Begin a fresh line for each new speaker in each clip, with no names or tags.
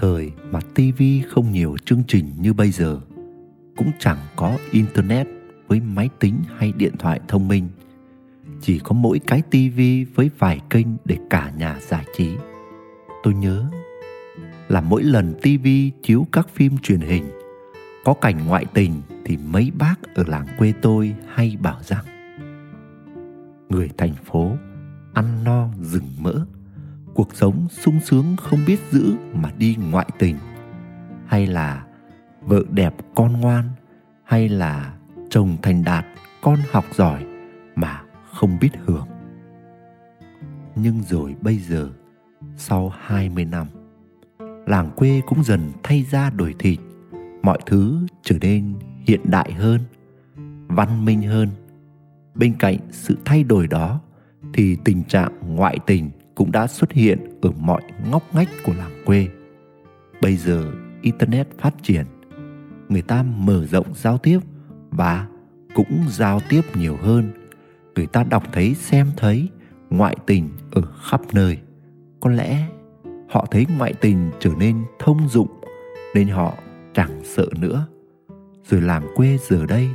thời mà tivi không nhiều chương trình như bây giờ, cũng chẳng có internet với máy tính hay điện thoại thông minh. Chỉ có mỗi cái tivi với vài kênh để cả nhà giải trí. Tôi nhớ là mỗi lần tivi chiếu các phim truyền hình, có cảnh ngoại tình thì mấy bác ở làng quê tôi hay bảo rằng, người thành phố ăn no, rừng mỡ sống sung sướng không biết giữ mà đi ngoại tình. Hay là vợ đẹp con ngoan, hay là chồng thành đạt con học giỏi mà không biết hưởng. Nhưng rồi bây giờ, sau 20 năm, làng quê cũng dần thay ra đổi thịt. Mọi thứ trở nên hiện đại hơn, văn minh hơn. Bên cạnh sự thay đổi đó, thì tình trạng ngoại tình cũng đã xuất hiện ở mọi ngóc ngách của làng quê. Bây giờ internet phát triển, người ta mở rộng giao tiếp và cũng giao tiếp nhiều hơn. Người ta đọc thấy, xem thấy ngoại tình ở khắp nơi. Có lẽ họ thấy ngoại tình trở nên thông dụng nên họ chẳng sợ nữa. Rồi làng quê giờ đây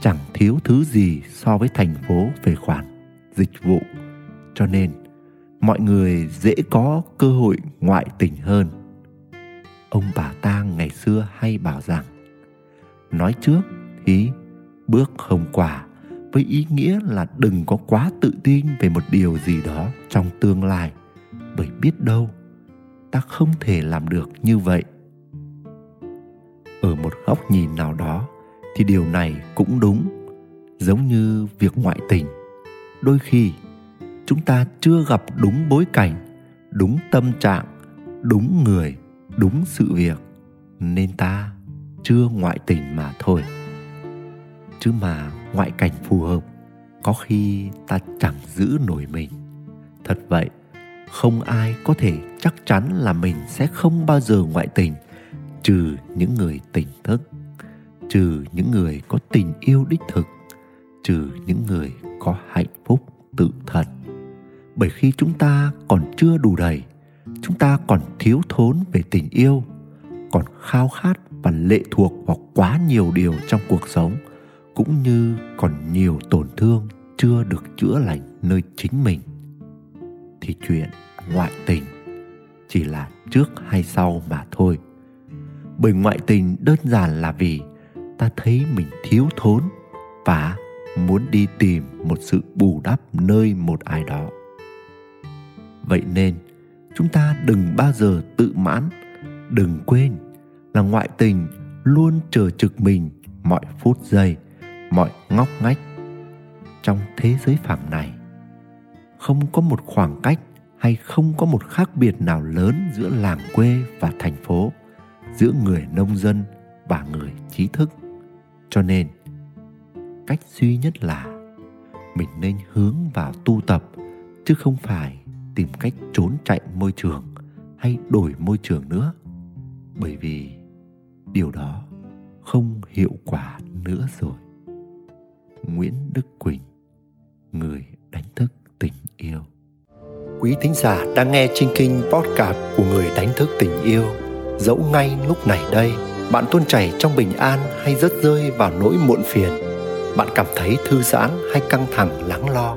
chẳng thiếu thứ gì so với thành phố về khoản dịch vụ. Cho nên mọi người dễ có cơ hội ngoại tình hơn. Ông bà ta ngày xưa hay bảo rằng, nói trước thì bước không quả với ý nghĩa là đừng có quá tự tin về một điều gì đó trong tương lai, bởi biết đâu ta không thể làm được như vậy. Ở một góc nhìn nào đó thì điều này cũng đúng, giống như việc ngoại tình. Đôi khi chúng ta chưa gặp đúng bối cảnh, đúng tâm trạng, đúng người, đúng sự việc. Nên ta chưa ngoại tình mà thôi. Chứ mà ngoại cảnh phù hợp, có khi ta chẳng giữ nổi mình. Thật vậy, không ai có thể chắc chắn là mình sẽ không bao giờ ngoại tình, trừ những người tỉnh thức, trừ những người có tình yêu đích thực, trừ những người có hạnh phúc tự thật bởi khi chúng ta còn chưa đủ đầy, chúng ta còn thiếu thốn về tình yêu, còn khao khát và lệ thuộc vào quá nhiều điều trong cuộc sống, cũng như còn nhiều tổn thương chưa được chữa lành nơi chính mình. Thì chuyện ngoại tình chỉ là trước hay sau mà thôi. Bởi ngoại tình đơn giản là vì ta thấy mình thiếu thốn và muốn đi tìm một sự bù đắp nơi một ai đó vậy nên, chúng ta đừng bao giờ tự mãn, đừng quên là ngoại tình luôn chờ trực mình mọi phút giây, mọi ngóc ngách trong thế giới phẳng này. Không có một khoảng cách hay không có một khác biệt nào lớn giữa làng quê và thành phố, giữa người nông dân và người trí thức. Cho nên, cách duy nhất là mình nên hướng vào tu tập chứ không phải tìm cách trốn chạy môi trường hay đổi môi trường nữa. Bởi vì điều đó không hiệu quả nữa rồi. Nguyễn đức quỳnh, người đánh thức tình yêu.
Quý thính giả đang nghe trên kinh podcast của người đánh thức tình yêu, Dẫu ngay lúc này đây, Bạn tuôn chảy trong bình an hay rớt rơi vào nỗi muộn phiền. Bạn cảm thấy thư giãn hay căng thẳng, lắng lo?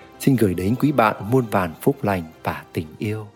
xin gửi đến quý bạn muôn vàn phúc lành và tình yêu.